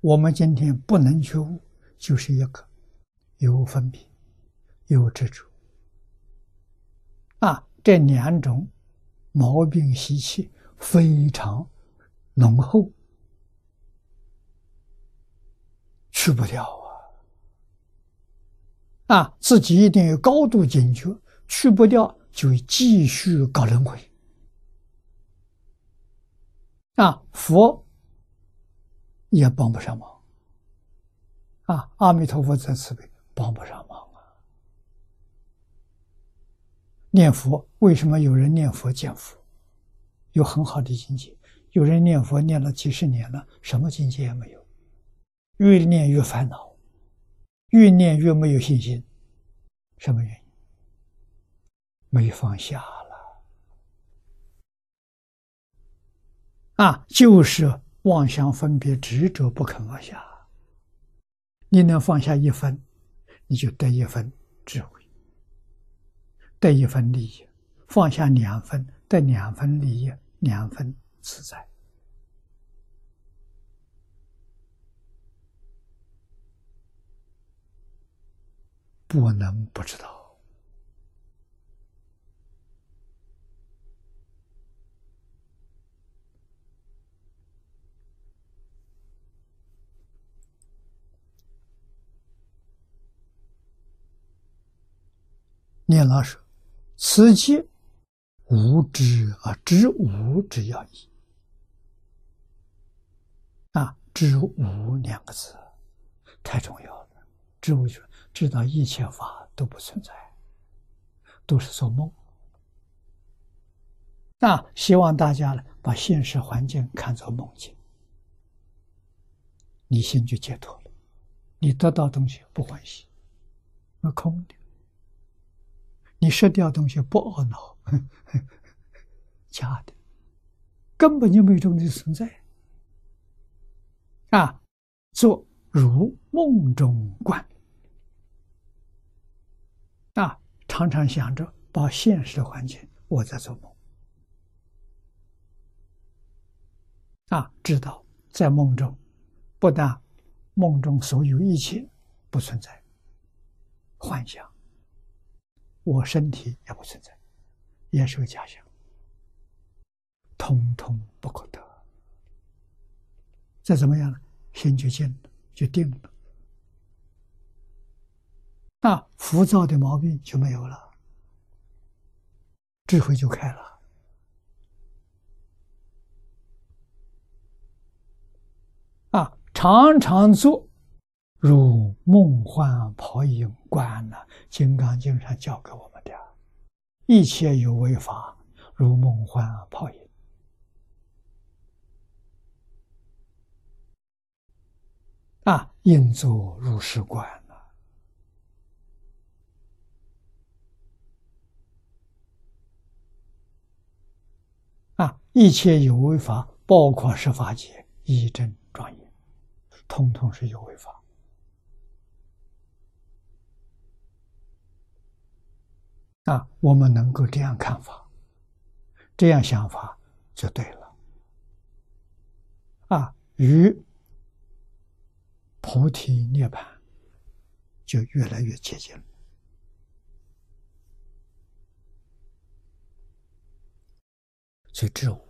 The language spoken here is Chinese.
我们今天不能觉悟，就是一个有分别、有执着啊，这两种毛病习气非常浓厚，去不掉啊！啊，自己一定要高度警觉，去不掉就继续搞轮回啊！佛。也帮不上忙，啊！阿弥陀佛在慈悲，帮不上忙啊！念佛为什么有人念佛见佛，有很好的境界？有人念佛念了几十年了，什么境界也没有，越念越烦恼，越念越没有信心，什么原因？没放下了啊！就是。妄想分别执着不肯放下，你能放下一分，你就得一分智慧，得一分利益；放下两分，得两分利益，两分自在。不能不知道。念老说：“此即无知啊，知无之要义啊，知无两个字太重要了。知无就是知道一切法都不存在，都是做梦。那，希望大家呢把现实环境看作梦境，你心就解脱了。你得到东西不欢喜，那空的。”你失掉东西不懊恼，假的，根本就没有这种的存在。啊，做如梦中观，啊，常常想着把现实的环境我在做梦，啊，知道在梦中，不但梦中所有一切不存在，幻想。我身体也不存在，也是个假象，通通不可得。再怎么样呢？心就静了，就定了，那浮躁的毛病就没有了，智慧就开了。啊，常常做。如梦幻泡影观呢，《金刚经》上教给我们的，一切有为法，如梦幻泡影啊，应作如是观呢。啊，一切有为法，包括十法界，一真庄严，通通是有为法。啊，我们能够这样看法，这样想法就对了。啊，与菩提涅槃就越来越接近了。所以，知无